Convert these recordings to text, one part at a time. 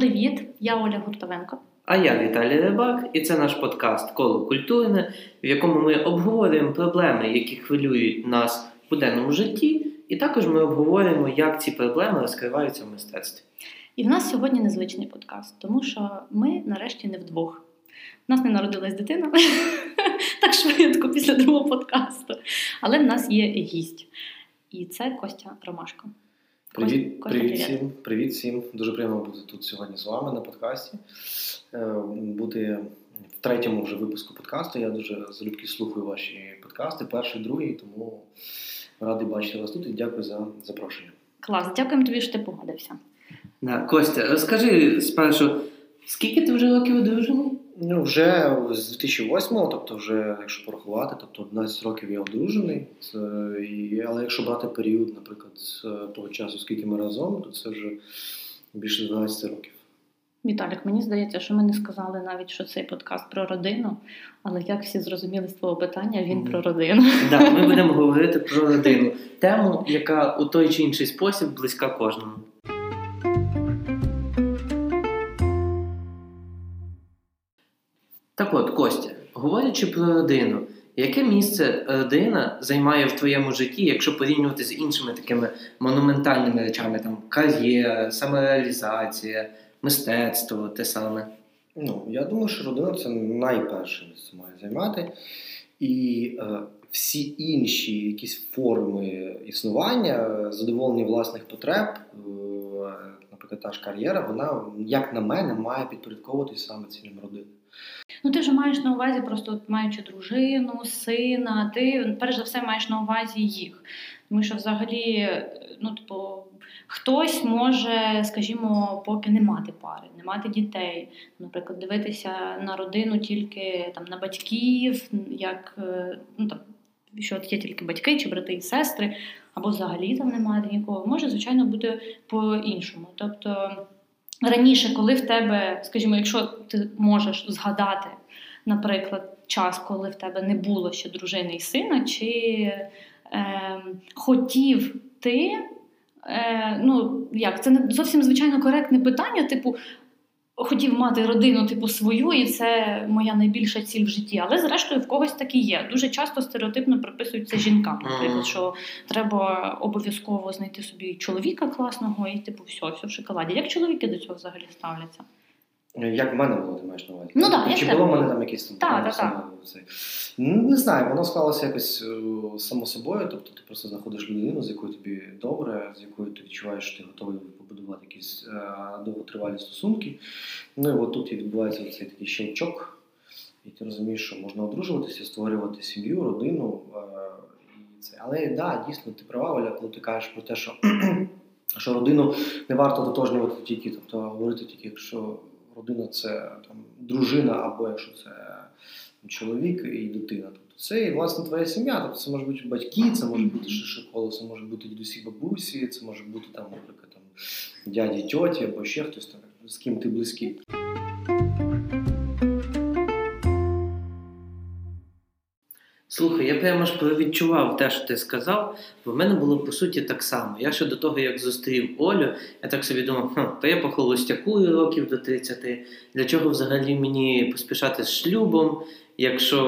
Привіт, я Оля Гуртовенко. А я Віталій Рибак, і це наш подкаст Коло культурне, в якому ми обговорюємо проблеми, які хвилюють нас в буденному житті, і також ми обговорюємо, як ці проблеми розкриваються в мистецтві. І в нас сьогодні незвичний подкаст, тому що ми нарешті не вдвох. У нас не народилась дитина так швидко після другого подкасту. Але в нас є гість. І це Костя Ромашко. Привіт, привіт всім. Привіт всім. Дуже приємно бути тут сьогодні з вами на подкасті. Е, бути в третьому вже випуску подкасту. Я дуже залюбки слухаю ваші подкасти, перший, другий, тому радий бачити вас тут і дякую за запрошення. Клас, дякуємо тобі, що ти погодився. Да, Костя, розкажи спершу, скільки ти вже років одружений? Ну, вже з 2008-го, тобто, вже, якщо порахувати, тобто 11 років я одружений. Це, і, Але якщо брати період, наприклад, з того часу, скільки ми разом, то це вже більше 12 років. Віталік, мені здається, що ми не сказали навіть, що цей подкаст про родину, але як всі зрозуміли з твого питання, він mm. про родину. Так, Ми будемо говорити про родину, тему, яка у той чи інший спосіб близька кожному. Так от, Костя, говорячи про родину, яке місце родина займає в твоєму житті, якщо порівнювати з іншими такими монументальними речами, там кар'єра, самореалізація, мистецтво, те саме? Ну, я думаю, що родина це найперше місце має займати. І е, всі інші якісь форми існування, задоволення власних потреб, е, наприклад, та ж кар'єра, вона, як на мене, має підпорядковуватись саме цілям родини. Ну, ти вже маєш на увазі, просто маючи дружину, сина, ти перш за все маєш на увазі їх. Тому що взагалі, ну, типу, хтось може, скажімо, поки не мати пари, не мати дітей. Наприклад, дивитися на родину тільки там на батьків, як е, ну там. Що є тільки батьки чи брати і сестри, або взагалі там немає нікого, може, звичайно, бути по-іншому. Тобто раніше, коли в тебе, скажімо, якщо ти можеш згадати, наприклад, час, коли в тебе не було ще дружини і сина, чи е, хотів ти, е, ну як, це не зовсім звичайно коректне питання, типу, хотів мати родину типу свою, і це моя найбільша ціль в житті. Але зрештою в когось такі є. Дуже часто стереотипно приписуються жінкам. Наприклад, що треба обов'язково знайти собі чоловіка класного і типу все, все в шоколаді. Як чоловіки до цього взагалі ставляться? Як в мене було, ти маєш на увазі? Ну, да, Чи було в мене там якісь там так, так, так. Не знаю, воно склалося якось е, само собою. Тобто ти просто знаходиш людину, з якою тобі добре, з якою ти відчуваєш, що ти готовий побудувати якісь е, довготривалі стосунки. Ну і от тут і відбувається цей такий щелчок, і ти розумієш, що можна одружуватися, створювати сім'ю, родину. Е, і це. Але так, да, дійсно, ти права, Оля, коли ти кажеш про те, що. Що родину не варто дотожнювати тільки, тобто говорити тільки, якщо родина це там дружина, або якщо це чоловік і дитина. Тобто це і власне твоя сім'я. Тобто це може бути батьки, це може бути ширше коло, це може бути дідусі, бабусі, це може бути там, наприклад, там дяді, тьоті або ще хтось там, з ким ти близький. Слухай, я прямо ж провідчував те, що ти сказав, бо в мене було по суті так само. Я ще до того, як зустрів Олю, я так собі думав, хм, то я похолостякую років до 30. Для чого взагалі мені поспішати з шлюбом, якщо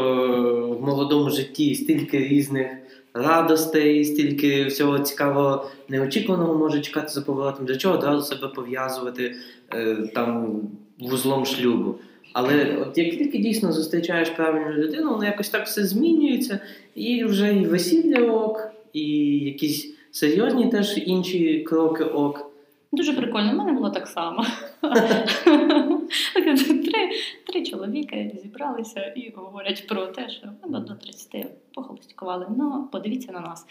в молодому житті стільки різних радостей, стільки всього цікавого, неочікуваного може чекати за поворотом, для чого одразу себе пов'язувати е, там вузлом шлюбу. Але от як тільки дійсно зустрічаєш правильну людину, воно якось так все змінюється, і вже і весілля ок, і якісь серйозні теж інші кроки ок. Дуже прикольно, в мене було так само. Три три чоловіки зібралися і говорять про те, що ми до 30 похолостікували. Ну, подивіться на нас.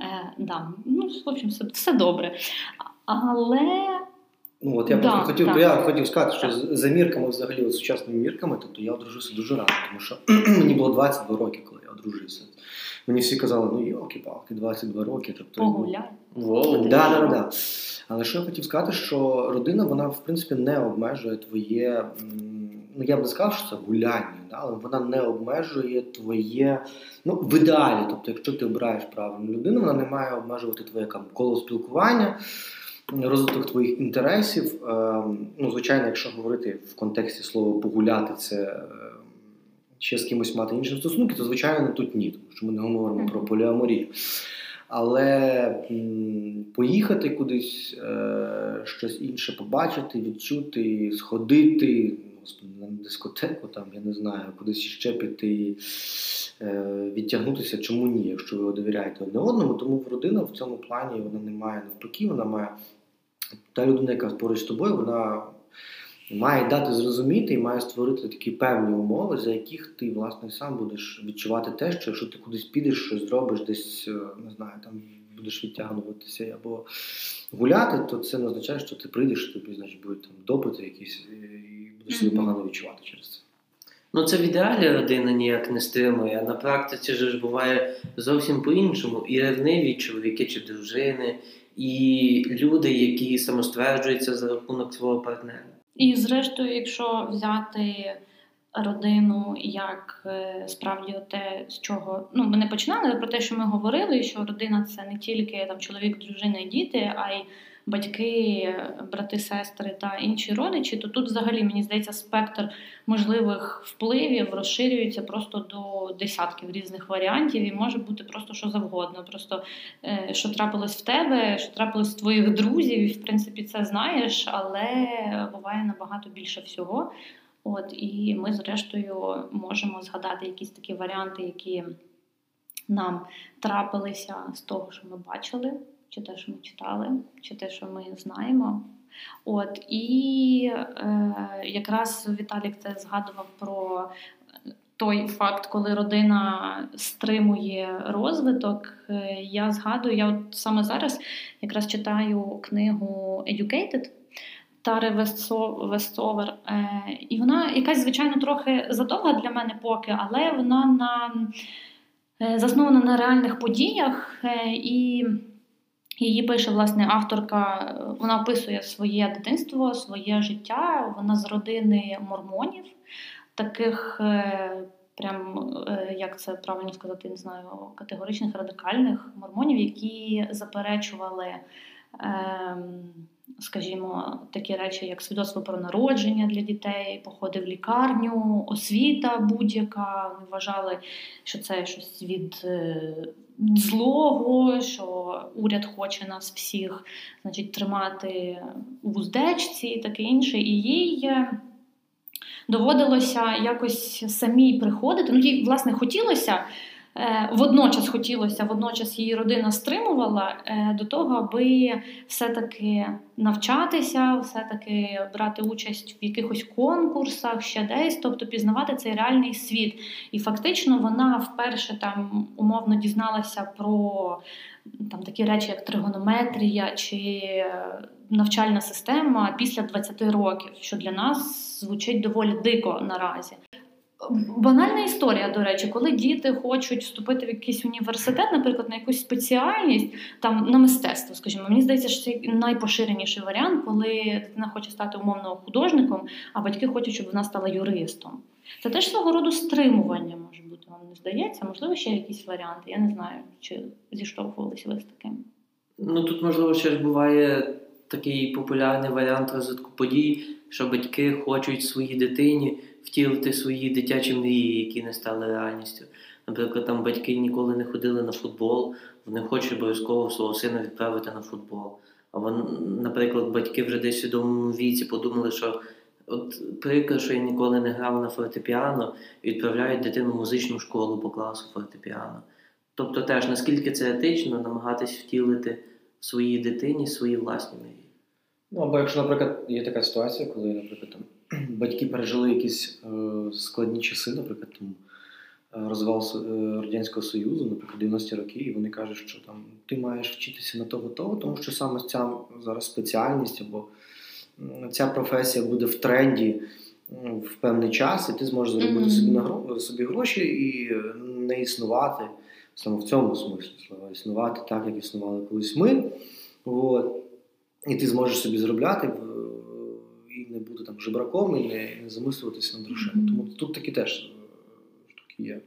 Е, да. Ну, в общем, все, все добре. Але Ну от я да, хотів, да. я хотів сказати, що да. за мірками, взагалі, от сучасними мірками, тобто я одружився дуже рано, тому що мені було 22 роки, коли я одружився. Мені всі казали, ну йолки-палки, 22 роки. Тобто, Погуляй. Воу, да, да, да. Але що я хотів сказати, що родина, вона в принципі не обмежує твоє. Ну, я б не сказав, що це гуляння, да, але вона не обмежує твоє ну, в ідеалі. Тобто, якщо ти обираєш правильну людину, вона не має обмежувати твоє коло спілкування. Розвиток твоїх інтересів. Е, ну, звичайно, якщо говорити в контексті слова погуляти, це е, ще з кимось мати інші стосунки, то звичайно тут ні, тому що ми не говоримо про поліаморію. Але поїхати кудись, е, щось інше побачити, відчути, сходити, господи, на дискотеку, там, я не знаю, кудись ще піти, відтягнутися, чому ні, якщо ви довіряєте одне одному, тому родина в цьому плані вона не має навпаки, вона має та людина, яка поруч з тобою, вона має дати зрозуміти і має створити такі певні умови, за яких ти власне сам будеш відчувати те, що якщо ти кудись підеш, щось зробиш, десь е, не знаю, там будеш відтягнуватися або гуляти, то це не означає, що ти прийдеш, тобі значить будуть там допити якісь і будеш себе погано відчувати через це. Ну, це в ідеалі родина ніяк не стримує, а на практиці ж буває зовсім по-іншому. І ревниві чоловіки чи дружини, і люди, які самостверджуються за рахунок свого партнера. І, зрештою, якщо взяти родину як е, справді те, з чого ну ми не починали про те, що ми говорили, що родина це не тільки там чоловік, дружина і діти, а й батьки, брати, сестри та інші родичі, то тут взагалі мені здається спектр можливих впливів розширюється просто до десятків різних варіантів, і може бути просто що завгодно. Просто е, що трапилось в тебе, що трапилось в твоїх друзів, і в принципі це знаєш, але буває набагато більше всього. От і ми, зрештою, можемо згадати якісь такі варіанти, які нам трапилися з того, що ми бачили чи те, що ми читали, чи те, що ми знаємо. От І е, якраз Віталік це згадував про той факт, коли родина стримує розвиток. Е, я згадую, я от саме зараз якраз читаю книгу Educated. Тари Вестовер. Е, і вона якась, звичайно, трохи задовга для мене поки, але вона на, е, заснована на реальних подіях. І Її пише власне авторка, вона описує своє дитинство, своє життя. Вона з родини мормонів, таких, е, прям е, як це правильно сказати, не знаю, категоричних радикальних мормонів, які заперечували. Ем, скажімо, такі речі, як свідоцтво про народження для дітей, походи в лікарню, освіта будь-яка. Вважали, що це щось від е, злого, що уряд хоче нас всіх значить, тримати у вуздечці і таке інше. І їй е, доводилося якось самій приходити. Ну, їй, власне, хотілося. Е, водночас хотілося, водночас її родина стримувала е, до того, аби все-таки навчатися, все-таки брати участь в якихось конкурсах, ще десь, тобто пізнавати цей реальний світ. І фактично вона вперше там умовно дізналася про там такі речі, як тригонометрія чи е, навчальна система після 20 років, що для нас звучить доволі дико наразі. Банальна історія, до речі, коли діти хочуть вступити в якийсь університет, наприклад, на якусь спеціальність, там на мистецтво, скажімо, мені здається, що це найпоширеніший варіант, коли дитина хоче стати умовно художником, а батьки хочуть, щоб вона стала юристом. Це теж свого роду стримування може бути, вам не здається, можливо, ще якісь варіанти. Я не знаю, чи зіштовхувалися ви з таким. Ну тут, можливо, ще ж буває такий популярний варіант розвитку подій, що батьки хочуть своїй дитині втілити свої дитячі мрії, які не стали реальністю. Наприклад, там батьки ніколи не ходили на футбол, вони хочуть обов'язково свого сина відправити на футбол. А вони, наприклад, батьки вже десь свідомому віці подумали, що от прикро, що я ніколи не грав на фортепіано, відправляють дитину в музичну школу по класу фортепіано. Тобто, теж наскільки це етично намагатись втілити своїй дитині свої власні мрії. Ну або якщо, наприклад, є така ситуація, коли, наприклад, там батьки пережили якісь е, складні часи, наприклад, там е, розвал е, Радянського Союзу, наприклад, 90-ті роки, і вони кажуть, що там ти маєш вчитися на того того, тому що саме ця зараз спеціальність або ця професія буде в тренді в певний час, і ти зможеш заробити mm-hmm. собі на собі гроші і не існувати саме в цьому смислі слова, існувати так, як існували колись ми. От. І ти зможеш собі заробляти не бути там жебраком, і не, не замислюватися над грошима. Тому тут такі теж е, штуки є.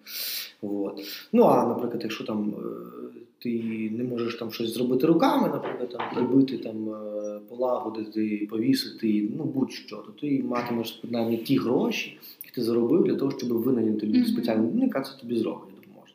От. Ну а наприклад, якщо там е, ти не можеш там щось зробити руками, наприклад, там прибити, там е, полагодити, повісити, ну будь-що, то ти матимеш принаймні ті гроші, які ти заробив для того, щоб винайняти тобі Мгм. спеціальну людину, яка це тобі зробить, допоможе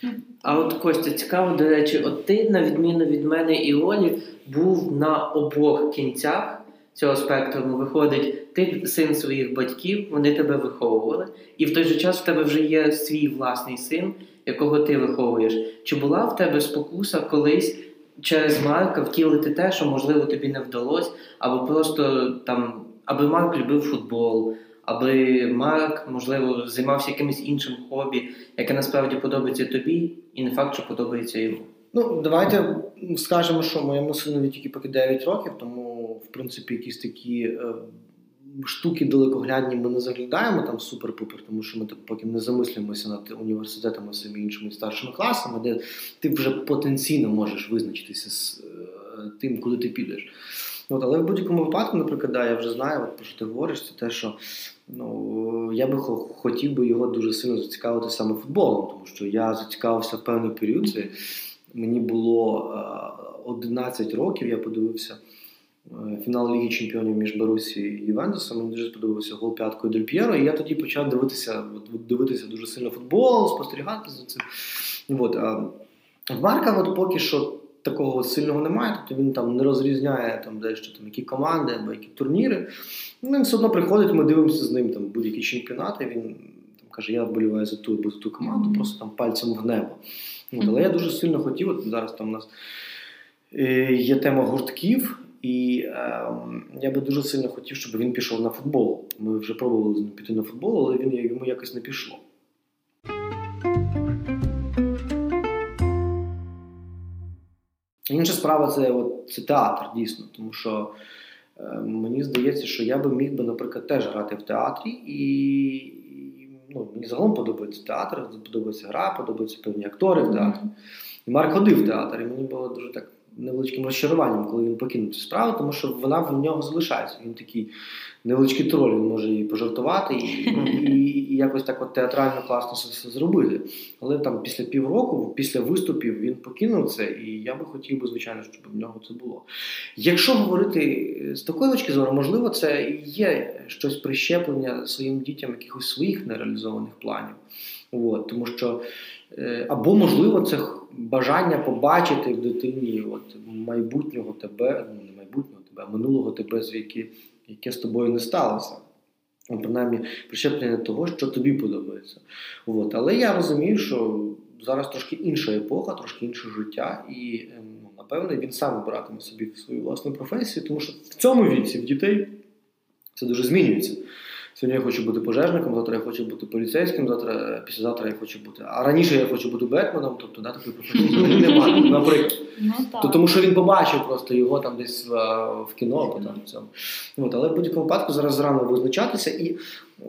тобі. А от Костя, цікаво, до речі, от ти, на відміну від мене і Олі, був на обох кінцях цього спектру. Виходить, ти син своїх батьків, вони тебе виховували, і в той же час в тебе вже є свій власний син, якого ти виховуєш. Чи була в тебе спокуса колись через Марка втілити те, що можливо тобі не вдалося, або просто там, аби Марк любив футбол, аби Марк, можливо, займався якимось іншим хобі, яке насправді подобається тобі, і не факт, що подобається йому. Ну, давайте скажемо, що моєму синові тільки поки 9 років, тому, в принципі, якісь такі е, штуки далекоглядні ми не заглядаємо там супер-пупер, тому що ми поки не замислюємося над університетами, всіми іншими старшими класами, де ти вже потенційно можеш визначитися з е, тим, куди ти підеш. От, але в будь-якому випадку, наприклад, да, я вже знаю, от, про що ти говориш, це те, що ну, я би хо- хотів би його дуже сильно зацікавити саме футболом, тому що я зацікавився в певний період. Це Мені було е, 11 років, я подивився е, фінал Ліги Чемпіонів між Борусі і Ювентусом. Мені дуже сподобався гол п'яткою Дель П'єро, і я тоді почав дивитися, дивитися дуже сильно футбол, спостерігати за цим. От, а в Марка от поки що такого сильного немає, тобто він там не розрізняє там дещо там які команди або які турніри. Ну, Він все одно приходить, ми дивимося з ним там будь-які чемпіонати. Він там каже, я вболіваю за ту або за ту команду, Мгм. просто там пальцем в небо. От, але я дуже сильно хотів, от зараз там у нас е, є тема гуртків, і е, я би дуже сильно хотів, щоб він пішов на футбол. Ми вже пробували з ним піти на футбол, але він йому якось не пішло. Інша справа це, от, це театр, дійсно, тому що е, мені здається, що я би міг би, наприклад, теж грати в театрі, і ну, мені загалом подобається театр, подобається гра, подобаються певні актори в театрі. І Марк ходив в театр, і мені було дуже так невеличким розчаруванням, коли він покинув цю справу, тому що вона в нього залишається. Він такий невеличкий троль, він може і пожартувати, і, і, і якось так от театрально класно все, зробити. Але там після півроку, після виступів, він покинув це, і я би хотів би, звичайно, щоб в нього це було. Якщо говорити з такої точки зору, можливо, це і є щось прищеплення своїм дітям якихось своїх нереалізованих планів. От, тому що е, або можливо це бажання побачити в дитині от, майбутнього тебе, ну не майбутнього тебе, а минулого тебе, яке, яке з тобою не сталося. Принаймні, прищеплення того, що тобі подобається. От. Але я розумію, що зараз трошки інша епоха, трошки інше життя, і ем, ну, напевно він сам обиратиме собі свою власну професію, тому що в цьому віці в дітей це дуже змінюється. Сьогодні я хочу бути пожежником, завтра я хочу бути поліцейським, завтра, післязавтра я хочу бути. А раніше я хочу бути Бетменом, тобто да, такої професії немає, наприклад. Ну так. То, тому що він побачив просто його там десь в, в кіно або там в цьому. От, але в будь-якому випадку зараз рано визначатися. І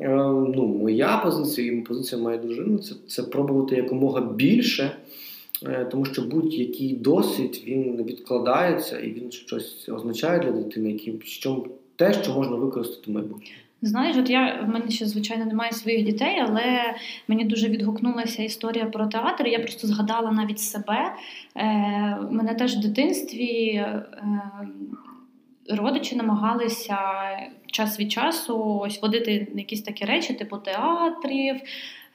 е, ну, моя позиція і позиція моєї дружини це, це пробувати якомога більше, е, тому що будь-який досвід він відкладається і він щось означає для дитини, яким що те, що можна використати в майбутньому. Знаєш, от я в мене ще звичайно немає своїх дітей, але мені дуже відгукнулася історія про театр. Я просто згадала навіть себе. Е, мене теж в дитинстві е, родичі намагалися час від часу ось водити якісь такі речі, типу театрів.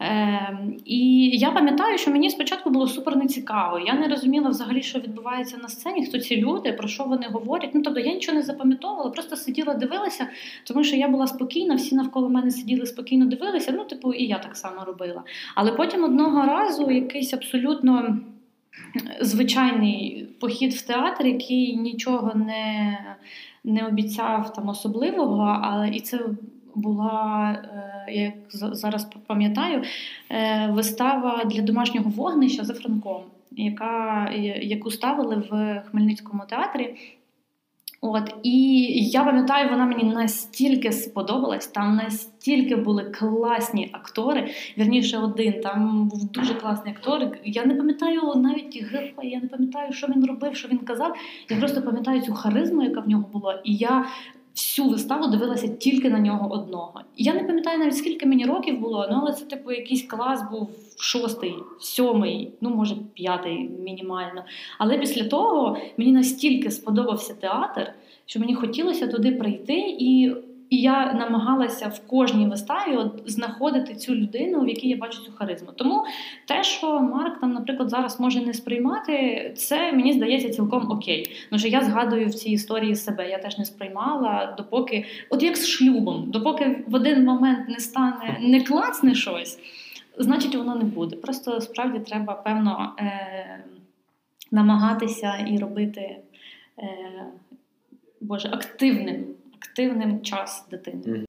Е, і я пам'ятаю, що мені спочатку було супер нецікаво. Я не розуміла взагалі, що відбувається на сцені, хто ці люди, про що вони говорять. Ну тобто я нічого не запам'ятовувала, просто сиділа, дивилася, тому що я була спокійна, всі навколо мене сиділи спокійно дивилися. Ну, типу, і я так само робила. Але потім одного разу якийсь абсолютно звичайний похід в театр, який нічого не, не обіцяв там особливого, але і це була, е, як за- зараз пам'ятаю, е, вистава для домашнього вогнища за Франком, яка, яку ставили в Хмельницькому театрі. От, і я пам'ятаю, вона мені настільки сподобалась, там настільки були класні актори. Вірніше, один там був дуже класний актор. Я не пам'ятаю навіть героя, я не пам'ятаю, що він робив, що він казав. Я просто пам'ятаю цю харизму, яка в нього була. І я всю виставу дивилася тільки на нього одного. Я не пам'ятаю навіть скільки мені років було, ну але це типу якийсь клас був шостий, сьомий, ну може п'ятий мінімально. Але після того мені настільки сподобався театр, що мені хотілося туди прийти і. І я намагалася в кожній виставі от знаходити цю людину, в якій я бачу цю харизму. Тому те, що Марк там, наприклад, зараз може не сприймати, це мені здається цілком окей. Ну що я згадую в цій історії себе. Я теж не сприймала, допоки, от як з шлюбом, допоки в один момент не стане не класне щось, значить воно не буде. Просто справді треба певно е- намагатися і робити е- Боже активним активним час дитини.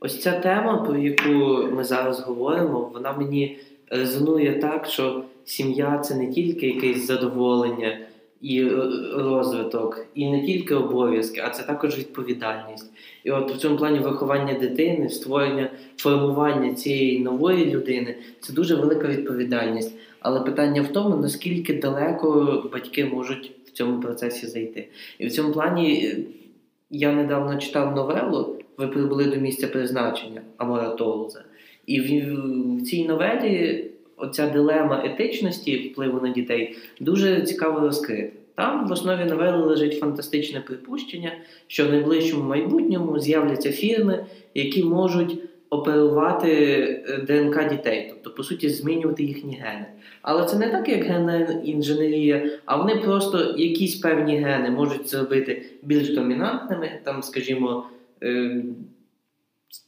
Ось ця тема, про яку ми зараз говоримо, вона мені резонує так, що сім'я це не тільки якесь задоволення і розвиток, і не тільки обов'язки, а це також відповідальність. І от в цьому плані виховання дитини, створення, формування цієї нової людини це дуже велика відповідальність. Але питання в тому, наскільки далеко батьки можуть в цьому процесі зайти. І в цьому плані е, я недавно читав новелу Ви прибули до місця призначення Амора Толза. І в, цій новелі оця дилема етичності впливу на дітей дуже цікаво розкрита. Там в основі новели лежить фантастичне припущення, що в найближчому майбутньому з'являться фірми, які можуть оперувати е, ДНК дітей, тобто, по суті, змінювати їхні гени. Але це не так, як генна інженерія, а вони просто якісь певні гени можуть зробити більш домінантними, там, скажімо, е,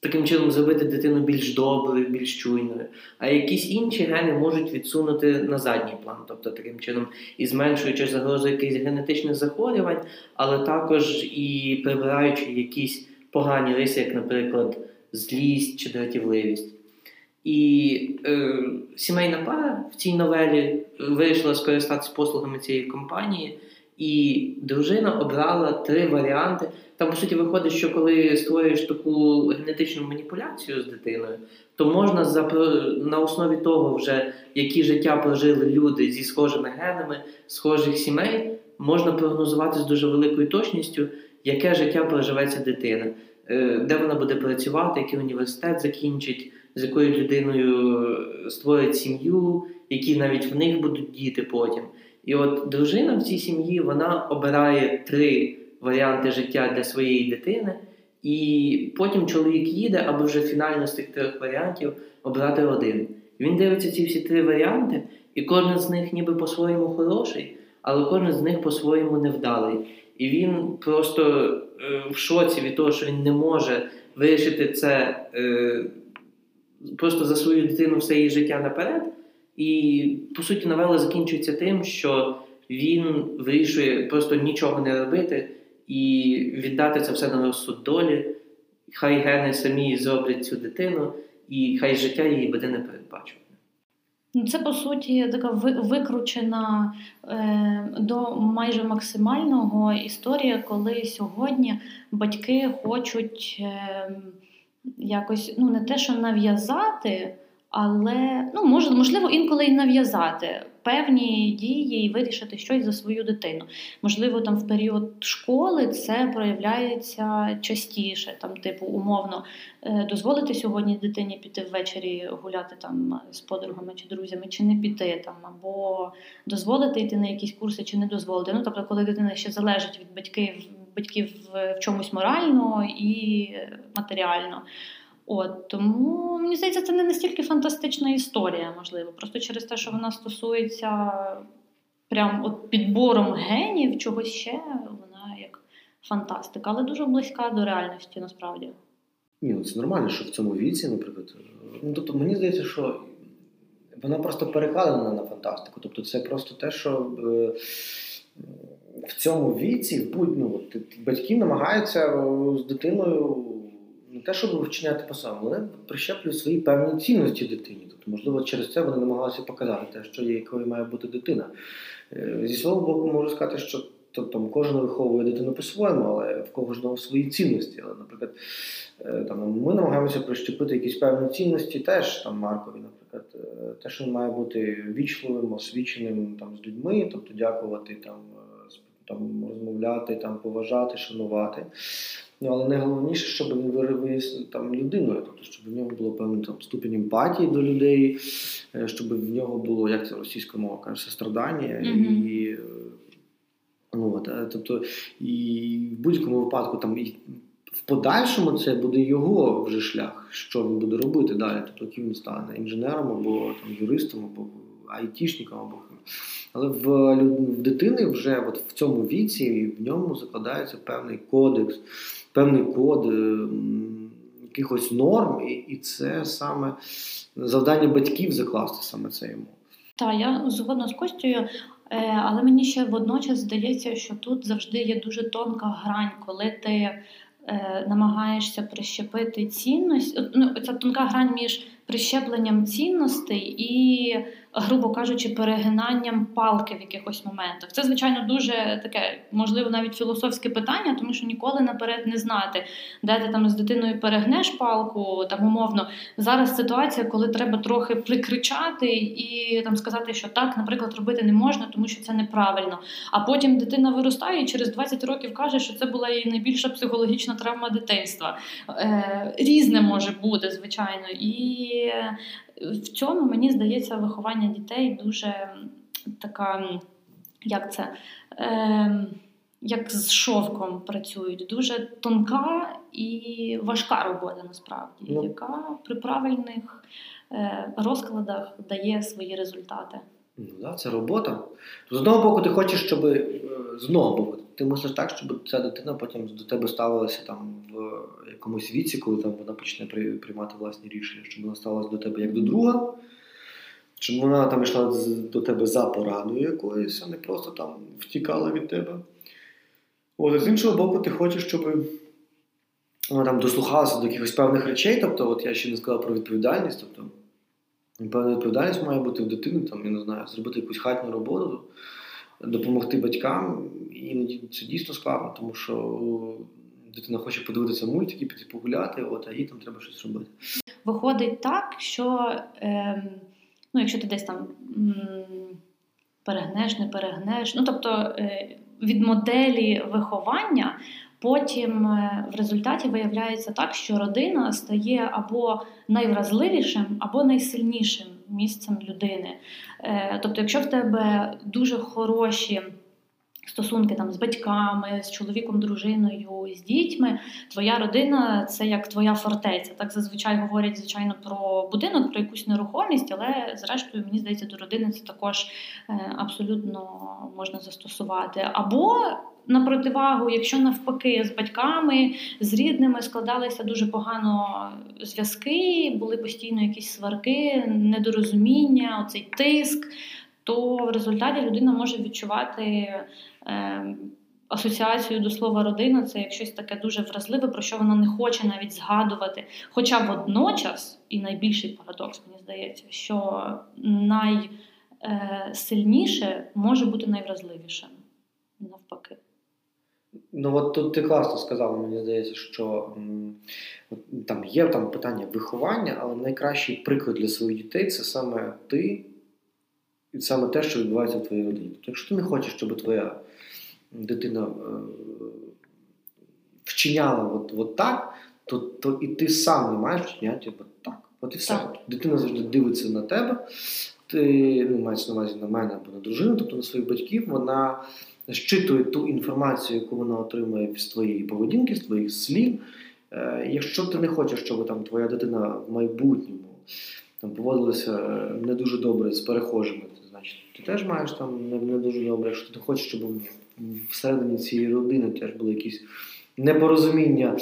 таким чином зробити дитину більш доброю, більш чуйною. А якісь інші гени можуть відсунути на задній план, тобто таким чином і зменшуючи загрозу якихось генетичних захворювань, але також і прибираючи якісь погані риси, як, наприклад, злість чи дратівливість. І е, сімейна пара в цій новелі вирішила скористатися послугами цієї компанії, і дружина обрала три варіанти. Там, по суті, виходить, що коли створюєш таку генетичну маніпуляцію з дитиною, то можна за, на основі того, вже які життя прожили люди зі схожими генами, схожих сімей, можна прогнозувати з дуже великою точністю, яке життя проживеться дитина, де вона буде працювати, який університет закінчить з якою людиною е, створять сім'ю, які навіть в них будуть діти потім. І от дружина в цій сім'ї вона обирає три варіанти життя для своєї дитини, і потім чоловік їде, аби вже фінально з тих трьох варіантів обрати один. Він дивиться ці всі три варіанти, і кожен з них ніби по-своєму хороший, але кожен з них по-своєму невдалий. І він просто е, в шоці від того, що він не може вирішити це. Е, просто за свою дитину все її життя наперед. І, по суті, новела закінчується тим, що він вирішує просто нічого не робити і віддати це все на розсуд долі. Хай гени самі зроблять цю дитину, і хай життя її буде непередбачуване. Ну, це по суті така викручена е, до майже максимального історія, коли сьогодні батьки хочуть. Е, якось ну не те, що нав'язати, але ну, можливо, інколи і нав'язати певні дії і вирішити щось за свою дитину. Можливо, там в період школи це проявляється частіше, там, типу, умовно, е, дозволити сьогодні дитині піти ввечері гуляти там з подругами чи друзями, чи не піти там, або дозволити йти на якісь курси, чи не дозволити. Ну, тобто, коли дитина ще залежить від батьків батьків в чомусь морально і матеріально. От Тому мені здається, це не настільки фантастична історія, можливо. Просто через те, що вона стосується прям от підбором генів, чогось ще, вона як фантастика, але дуже близька до реальності насправді. Ні, ну це нормально, що в цьому віці, наприклад. Ну, тобто, мені здається, що вона просто перекладена на фантастику. Тобто, це просто те, що. Е, в цьому віці будь-ну, батьки намагаються е, з дитиною не те, щоб вчиняти по самому, але прищеплюють свої певні цінності дитині. Тобто, можливо, через це вони намагалися показати те, що є, якою має бути дитина. Е, зі свого боку, можу сказати, що там кожен виховує дитину по-своєму, але в кожного свої цінності. Але, наприклад, е, там, ми намагаємося прищепити якісь певні цінності теж там Маркові, наприклад, те, що він має бути вічливим, освіченим там, з людьми, тобто дякувати, там, е, там, розмовляти, там, поважати, шанувати. Ну, але найголовніше, щоб він виявився там людиною, тобто, щоб в нього було певний там, ступінь емпатії до людей, е, щоб в нього було, як це російська мова каже, сострадання Мгм. і. е, Ну, от, е, тобто, і в будь-якому випадку там і в подальшому це буде його вже шлях, що він буде робити далі. Тобто, яким він стане інженером або там, юристом, або айтішником, або але в, в дитини вже от в цьому віці в ньому закладається певний кодекс, певний код е, якихось норм, і, це саме завдання батьків закласти саме це йому. Так, я згодна з Костю, але мені ще водночас здається, що тут завжди є дуже тонка грань, коли ти е, намагаєшся прищепити цінність. Ну, ця тонка грань між прищепленням цінностей і, грубо кажучи, перегинанням палки в якихось моментах. Це, звичайно, дуже таке, можливо, навіть філософське питання, тому що ніколи наперед не знати, де ти там з дитиною перегнеш палку, там умовно. Зараз ситуація, коли треба трохи прикричати і там сказати, що так, наприклад, робити не можна, тому що це неправильно. А потім дитина виростає і через 20 років каже, що це була її найбільша психологічна травма дитинства. Е, різне може бути, звичайно. І е, в цьому мені здається виховання дітей дуже така, як це. Е, як з шовком працюють, дуже тонка і важка робота насправді, Ну. яка при правильних е, розкладах дає свої результати. Ну, да, це робота. З одного боку, ти хочеш, щоб е, з одного боку, ти мислиш так, щоб ця дитина потім до тебе ставилася там в якомусь віці, коли там вона почне приймати власні рішення, щоб вона ставилася до тебе як до друга, щоб вона там йшла до тебе за порадою якоюсь, а не просто там втікала від тебе. От, з іншого боку, ти хочеш, щоб вона там дослухалася до якихось певних речей. Тобто, от я ще не сказав про відповідальність. Тобто, певна відповідальність має бути в дитини, там, я не знаю, зробити якусь хатню роботу, допомогти батькам. Іноді це дійсно складно, тому що дитина хоче подивитися мультики, піти погуляти, от, а їй там треба щось робити. Виходить так, що е, ну, якщо ти десь там перегнеш, не перегнеш, ну тобто е, від моделі виховання. Потім е, в результаті виявляється так, що родина стає або найвразливішим, або найсильнішим місцем людини. Е, Тобто, якщо в тебе дуже хороші стосунки там з батьками, з чоловіком, дружиною, з дітьми, твоя родина це як твоя фортеця. Так зазвичай говорять, звичайно, про будинок, про якусь нерухомість, але зрештою, мені здається, до родини це також е, абсолютно можна застосувати. Або на противагу, якщо навпаки з батьками, з рідними складалися дуже погано зв'язки, були постійно якісь сварки, недорозуміння, оцей тиск, то в результаті людина може відчувати е, асоціацію до слова родина, це як щось таке дуже вразливе, про що вона не хоче навіть згадувати. Хоча водночас, і найбільший парадокс, мені здається, що найсильніше може бути найвразливішим. Навпаки. Ну от тут ти класно сказала, мені здається, що там є там питання виховання, але найкращий приклад для своїх дітей це саме ти і саме те, що відбувається в твоїй родині. Тобто, якщо ти не хочеш, щоб твоя дитина е, вчиняла от, от так, то, то і ти сам не маєш вчиняти от так. От і все. Так. Дитина завжди дивиться на тебе, ти ну, маєш на увазі на мене або на дружину, тобто на своїх батьків, вона щитує ту інформацію, яку вона отримує з твоєї поведінки, з твоїх слів. Е, якщо ти не хочеш, щоб там твоя дитина в майбутньому там поводилася е, не дуже добре з перехожими, значить, ти теж маєш там не, не дуже добре. Якщо ти хочеш, щоб всередині цієї родини теж були якісь непорозуміння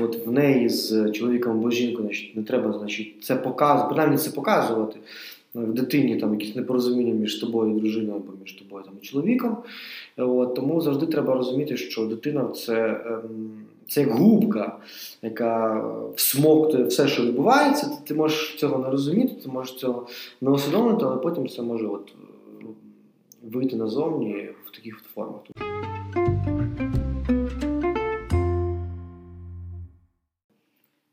от, в неї з чоловіком або жінкою, значить, не треба значить, це показувати, принаймні це показувати. В дитині там якісь непорозуміння між тобою і дружиною або між тобою там, і чоловіком. От, тому завжди треба розуміти, що дитина це, ем, це як губка, яка всмоктує все, що відбувається. Ти, ти можеш цього не розуміти, ти можеш цього не усвідомити, але потім це може от, е, вийти назовні в таких от формах.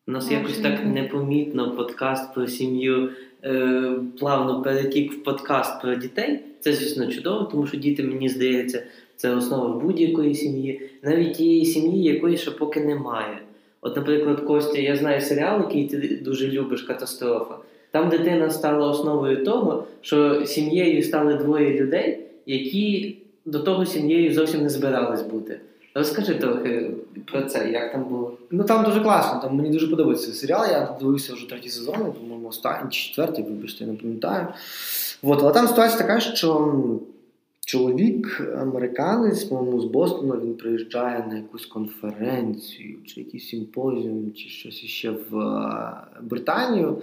У нас Ну, якось так непомітно подкаст про сім'ю е, плавно перетік в подкаст про дітей. Це, звісно, чудово, тому що діти, мені здається, це основа будь-якої сім'ї, навіть тієї сім'ї, якої ще поки немає. От, наприклад, Костя, я знаю серіал, який ти дуже любиш, катастрофа. Там дитина стала основою того, що сім'єю стали двоє людей, які до того сім'єю зовсім не збирались бути. Розкажи трохи про це, як там було. Ну там дуже класно, там мені дуже подобається серіал. Я дивився вже третій сезон, по-моєму, останній четвертий, вибачте, я не пам'ятаю. От, але там ситуація така, що чоловік, американець, по-моєму, з Бостона, він приїжджає на якусь конференцію, чи якийсь симпозіум, чи щось іще в е, Британію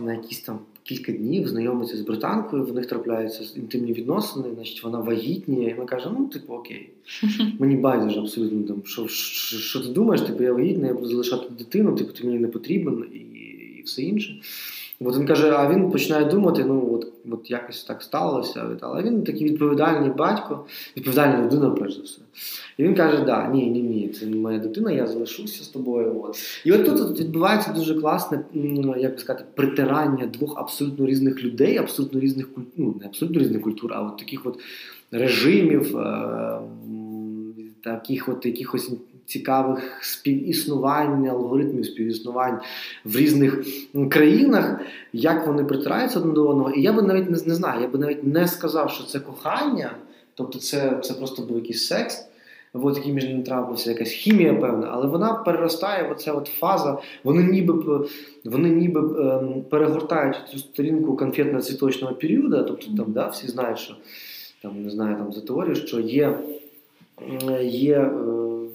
на якісь там кілька днів знайомиться з британкою, в них трапляються інтимні відносини, значить вона вагітніє, і вона каже: ну, типу, окей, мені байдуже абсолютно там, що, що, що ти думаєш, типу, я вагітна, я буду залишати дитину, типу, ти мені не потрібен і, і все інше. От він каже, а він починає думати, ну от от якось так сталося. Але він такий відповідальний батько, відповідальна людина, перш за все. І він каже: да, ні, ні, ні, це моя дитина, я залишуся з тобою. От. І от тут відбувається дуже класне, як би сказати, притирання двох абсолютно різних людей, абсолютно різних культур, ну не абсолютно різних культур, а от таких от режимів, е- таких от якихось цікавих співіснувань, алгоритмів співіснувань в різних країнах, як вони притираються один до одного. І я би навіть не, не знаю, я би навіть не сказав, що це кохання, тобто це це просто був якийсь секс. От який між ними трапився, якась хімія певна, але вона переростає оця от фаза. Вони ніби вони ніби ем, перегортають цю сторінку конфетно-цвіточного періоду. Тобто там да, всі знають, що там не знаю там за теорію, що є є е,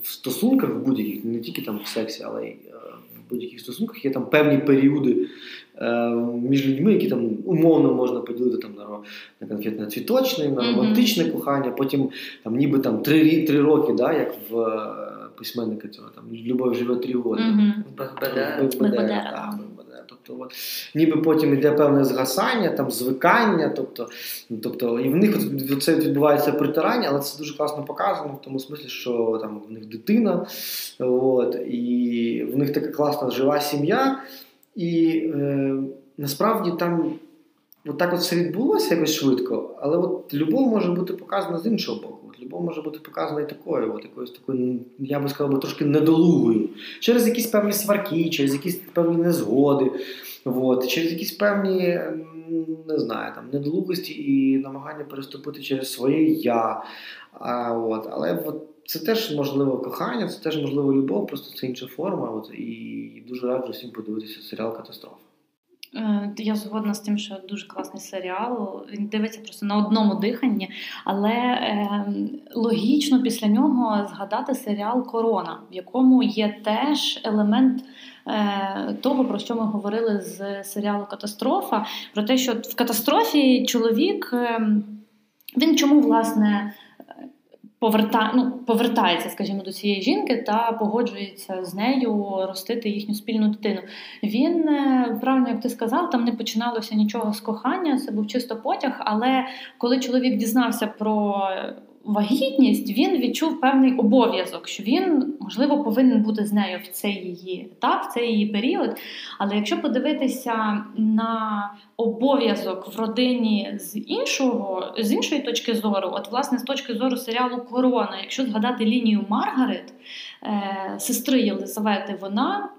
в стосунках в будь-яких, не тільки там в сексі, але й е, в будь-яких стосунках є там певні періоди е, між людьми, які там умовно можна поділити там на на конкретне цвіточне, на романтичне mm-hmm. кохання, потім там ніби там три три роки, да, як в письменника цього там Любов живе три роки. Mm-hmm. Тобто, от, ніби потім йде певне згасання, там звикання, тобто, тобто і в них це відбувається притирання, але це дуже класно показано, в тому смислі, що там в них дитина, от, і в них така класна жива сім'я. І е, насправді там от так от все відбулося якось швидко, але от любов може бути показана з іншого боку. Любов може бути показана і такою, от якоюсь такою, я би сказав, трошки недолугою. Через якісь певні сварки, через якісь певні незгоди, от, через якісь певні, не знаю, там, недолугості і намагання переступити через своє я. А, от, Але от, це теж можливо кохання, це теж можливо любов, просто це інша форма. От, І дуже раджу всім подивитися серіал Катастрофа. Е, я згодна з тим, що дуже класний серіал. Він дивиться просто на одному диханні, але е, логічно після нього згадати серіал Корона, в якому є теж елемент е, того, про що ми говорили з серіалу Катастрофа. Про те, що в катастрофі чоловік е, він чому власне поверта, ну, повертається, скажімо, до цієї жінки та погоджується з нею ростити їхню спільну дитину. Він е, правильно, як ти сказав, там не починалося нічого з кохання, це був чисто потяг. Але коли чоловік дізнався про вагітність, він відчув певний обов'язок, що він, можливо, повинен бути з нею в цей її етап, в цей її період. Але якщо подивитися на обов'язок в родині з іншого, з іншої точки зору, от, власне, з точки зору серіалу Корона, якщо згадати лінію Маргарет, е, сестри Єлизавети, вона.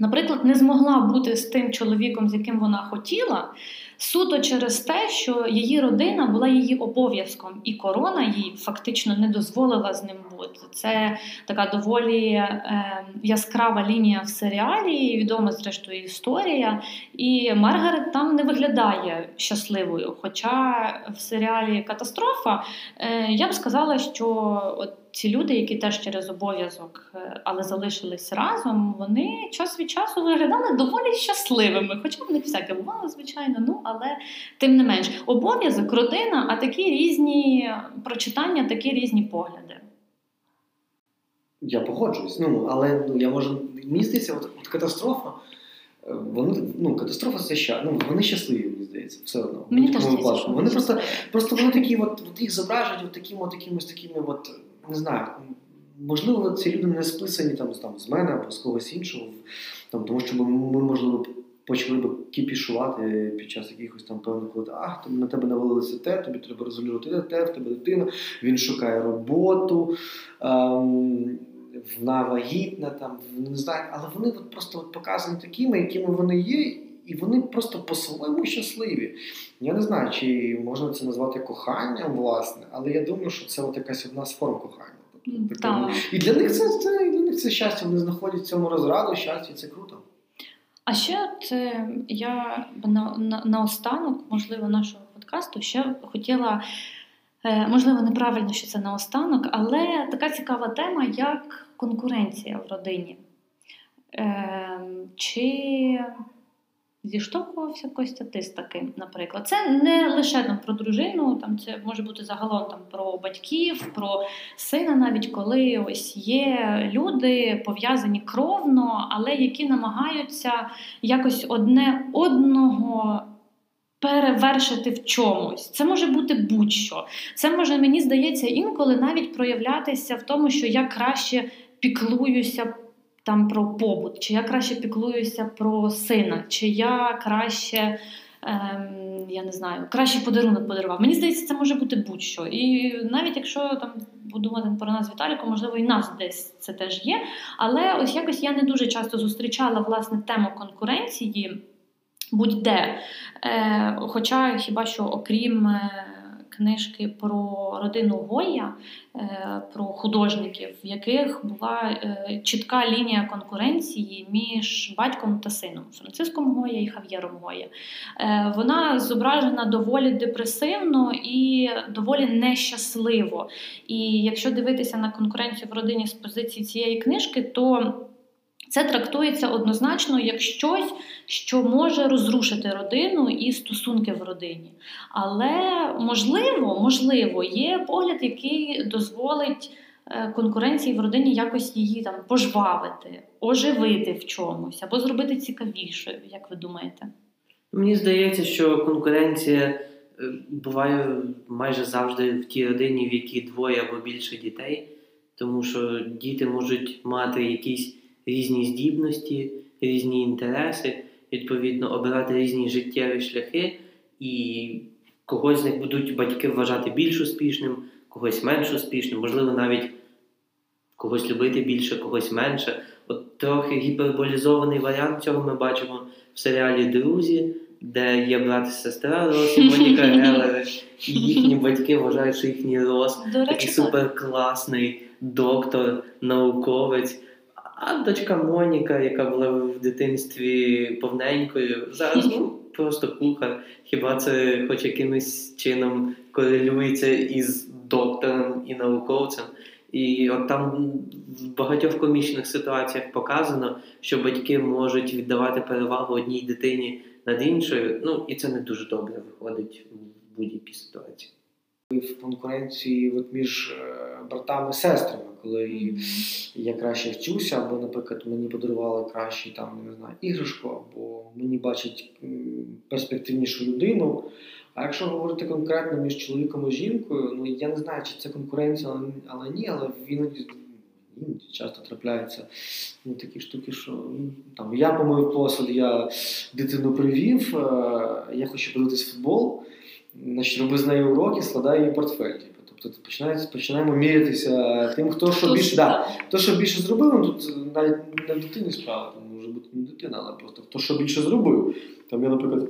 Наприклад, не змогла бути з тим чоловіком, з яким вона хотіла, суто через те, що її родина була її обов'язком, і корона їй фактично не дозволила з ним бути. Це така доволі е, яскрава лінія в серіалі, відома зрештою історія. І Маргарет там не виглядає щасливою. Хоча в серіалі Катастрофа е, я б сказала, що от ці люди, які теж через обов'язок, е, але залишились разом, вони час від часу виглядали доволі щасливими. Хоча в них всяке бувало, звичайно, ну але тим не менш, обов'язок, родина, а такі різні прочитання, такі різні погляди. Я погоджуюсь. Ну, але ну, я можу. Мені здається, от, от катастрофа. Е, вони, ну, катастрофа це ща, ну, вони щасливі, мені здається, все одно. Мені теж здається, Вони просто просто вони такі, от, от їх зображують от такими, от, такими, такими, от, не знаю, можливо, ці люди не списані там, там з мене або з когось іншого, там, тому що ми, можливо, почали би кіпішувати під час якихось там певних коли ах, на тебе навалилося те, тобі треба розуміти те, в тебе дитина, він шукає роботу. Ем, вона вагітна, там не знаю, але вони от просто от показані такими, якими вони є, і вони просто по-своєму щасливі. Я не знаю, чи можна це назвати коханням, власне, але я думаю, що це от якась одна з форм кохання. Тобто, Так. І для них це, це, і для них це щастя, вони знаходять в цьому розраду, щастя, це круто. А ще от е, я б на, на, наостанок, можливо, нашого подкасту ще хотіла, е, можливо, неправильно, що це наостанок, але така цікава тема, як конкуренція в родині. Е, чи зіштовхувався Костя ти з таким, наприклад? Це не лише там про дружину, там це може бути загалом там про батьків, про сина, навіть коли ось є люди пов'язані кровно, але які намагаються якось одне одного. Перевершити в чомусь. Це може бути будь-що. Це може, мені здається, інколи навіть проявлятися в тому, що я краще піклуюся там про побут, чи я краще піклуюся про сина, чи я краще. Ем, я не знаю, кращий подарунок подарував. Мені здається, це може бути будь-що. І навіть якщо там подумати про нас Віталіку, можливо, і нас десь це теж є. Але ось якось я не дуже часто зустрічала власне тему конкуренції будь-де. Е, Хоча хіба що окрім е, книжки про родину Гоя, е, про художників, в яких була е, чітка лінія конкуренції між батьком та сином Франциском Гоя і Хав'єром Гоя. Е, Вона зображена доволі депресивно і доволі нещасливо. І якщо дивитися на конкуренцію в родині з позиції цієї книжки, то це трактується однозначно як щось, що може розрушити родину і стосунки в родині. Але можливо, можливо, є погляд, який дозволить е, конкуренції в родині якось її там пожвавити, оживити в чомусь або зробити цікавішою, як ви думаєте? Мені здається, що конкуренція е, буває майже завжди в тій родині, в якій двоє або більше дітей, тому що діти можуть мати якісь різні здібності, різні інтереси, відповідно, обирати різні життєві шляхи, і когось з них будуть батьки вважати більш успішним, когось менш успішним, можливо, навіть когось любити більше, когось менше. От трохи гіперболізований варіант цього ми бачимо в серіалі Друзі, де є брат і сестра Рос і Моніка Гелери, і їхні батьки вважають, що їхній Рос такий суперкласний доктор, науковець. А дочка Моніка, яка була в дитинстві повненькою, зараз ну, просто кухар. Хіба це хоч якимось чином корелюється із доктором і науковцем? І от там в багатьох комічних ситуаціях показано, що батьки можуть віддавати перевагу одній дитині над іншою. Ну і це не дуже добре виходить в будь-якій ситуації. В конкуренції от між е, братами і сестрами, коли я краще вчуся, або, наприклад, мені подарували кращий там, не знаю, іграшку, або мені бачать перспективнішу людину. А якщо говорити конкретно між чоловіком і жінкою, ну я не знаю, чи це конкуренція, але- але ні, але іноді часто трапляються ну, такі штуки, що ну, там я помив посуд, я дитину привів, е, я хочу подивитись футбол, значить, роби з нею уроки, складай її портфель. типу. Тобто починається, починаємо мірятися тим, хто що більше. Да, то, що більше зробив, ну, тут навіть не в дитині справа, там може бути не дитина, але просто хто що більше зробив. Там я, наприклад,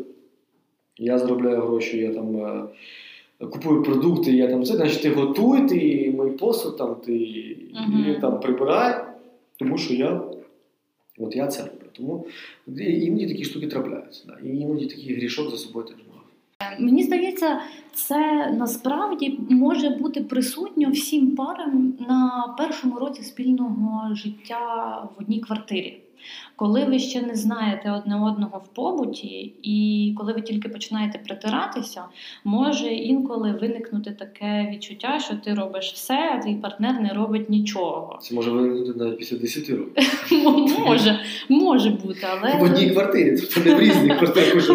я заробляю гроші, я там е, купую продукти, я там це, значить ти готуй, ти мій посуд, там, ти Мгм. і, там, прибирай, тому що я, от я це роблю. Тому іноді такі штуки трапляються. Да. І іноді такий грішок за собою теж. Мені здається, це насправді може бути присутньо всім парам на першому році спільного життя в одній квартирі. Коли ви ще не знаєте одне одного в побуті, і коли ви тільки починаєте притиратися, може інколи виникнути таке відчуття, що ти робиш все, а твій партнер не робить нічого. Це може виникнути навіть після 10 років. Може, може бути, але В одній квартирі, тобто не в різних квартирах.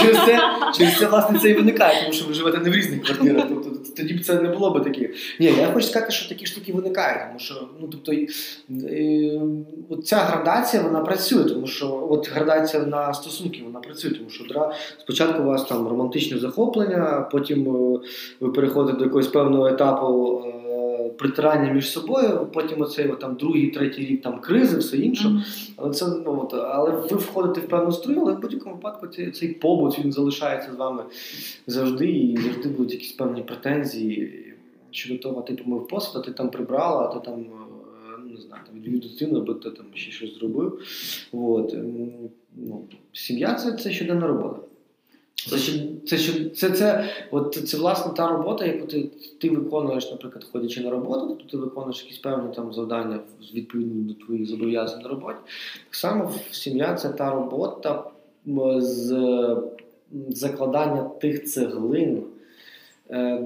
Через це, через це власне це і виникає, тому що ви живете не в різних квартирах. Тобто тоді б це не було б таке. Ні, я хочу сказати, що такі штуки виникають, тому що ну тобто, от ця градація вона працює, тому що от градація на стосунки вона працює, тому що дра, спочатку у вас там романтичне захоплення, потім е, ви переходите до якогось певного етапу е, притирання між собою, потім оцей там другий, третій рік там кризи, все інше. Мгм. Але це ну от, але ви входите в певну струю, але в будь-якому випадку цей, цей побут він залишається з вами завжди, і завжди будуть якісь певні претензії щодо того, ти помив посуд, а ти там прибрала, а ти там е, не знаю, там відвів дитину, аби ти там ще щось зробив. От. Ну, сім'я це, це щоденна робота. Це, це, ще- це, це, от, це, власне та робота, яку ти, ти виконуєш, наприклад, ходячи на роботу, тобто ти виконуєш якісь певні там завдання відповідно до твоїх зобов'язань на роботі. Так само сім'я це та робота з закладання тих цеглин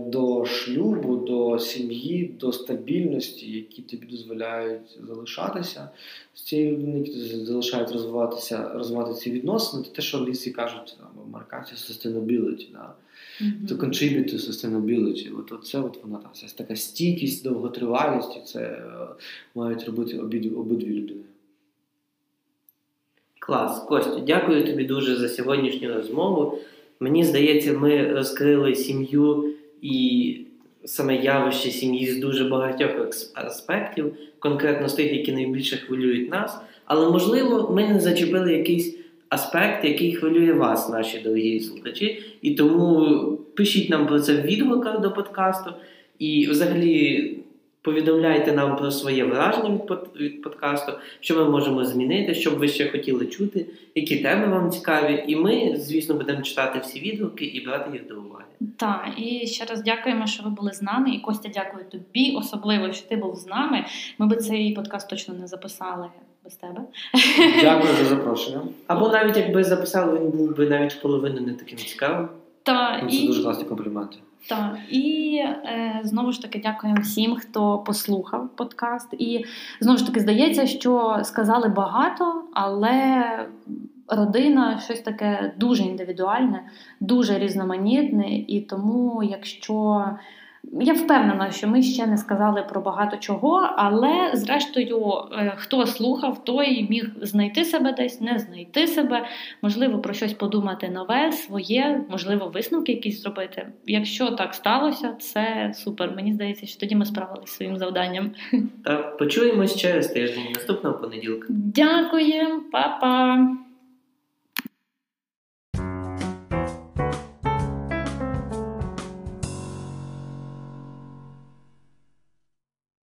до шлюбу, до сім'ї, до стабільності, які тобі дозволяють залишатися з цією людиною, які залишають розвиватися, розвивати ці відносини. Це те, що англійці кажуть там, американці sustainability. Да? Мгм. To contribute to sustainability. От, от це от вона там вся така стійкість, довготривалість, і це е, мають робити обидві, обидві людини. Клас, Костю, дякую тобі дуже за сьогоднішню розмову. Мені здається, ми розкрили сім'ю і саме явище сім'ї з дуже багатьох аспектів, конкретно з тих, які найбільше хвилюють нас. Але можливо, ми не зачепили якийсь аспект, який хвилює вас, наші дорогі слухачі. І тому пишіть нам про це в відгуках до подкасту. І взагалі повідомляйте нам про своє враження від, под- від подкасту, що ми можемо змінити, що б ви ще хотіли чути, які теми вам цікаві. І ми, звісно, будемо читати всі відгуки і брати їх до уваги. Так, і ще раз дякуємо, що ви були з нами. І Костя, дякую тобі, особливо, що ти був з нами. Ми би цей подкаст точно не записали без тебе. Дякую за запрошення. Або навіть якби записали, він був би навіть половину не таким цікавим. Та, Це і, дуже класні компліменти. Та, і е, знову ж таки дякуємо всім, хто послухав подкаст. І знову ж таки здається, що сказали багато, але родина щось таке дуже індивідуальне, дуже різноманітне. І тому, якщо я впевнена, що ми ще не сказали про багато чого, але зрештою, е, хто слухав, той міг знайти себе десь, не знайти себе, можливо, про щось подумати нове, своє, можливо, висновки якісь зробити. Якщо так сталося, це супер. Мені здається, що тоді ми справилися зі своїм завданням. Та почуємось через тиждень, наступного понеділка. Дякуємо, па-па!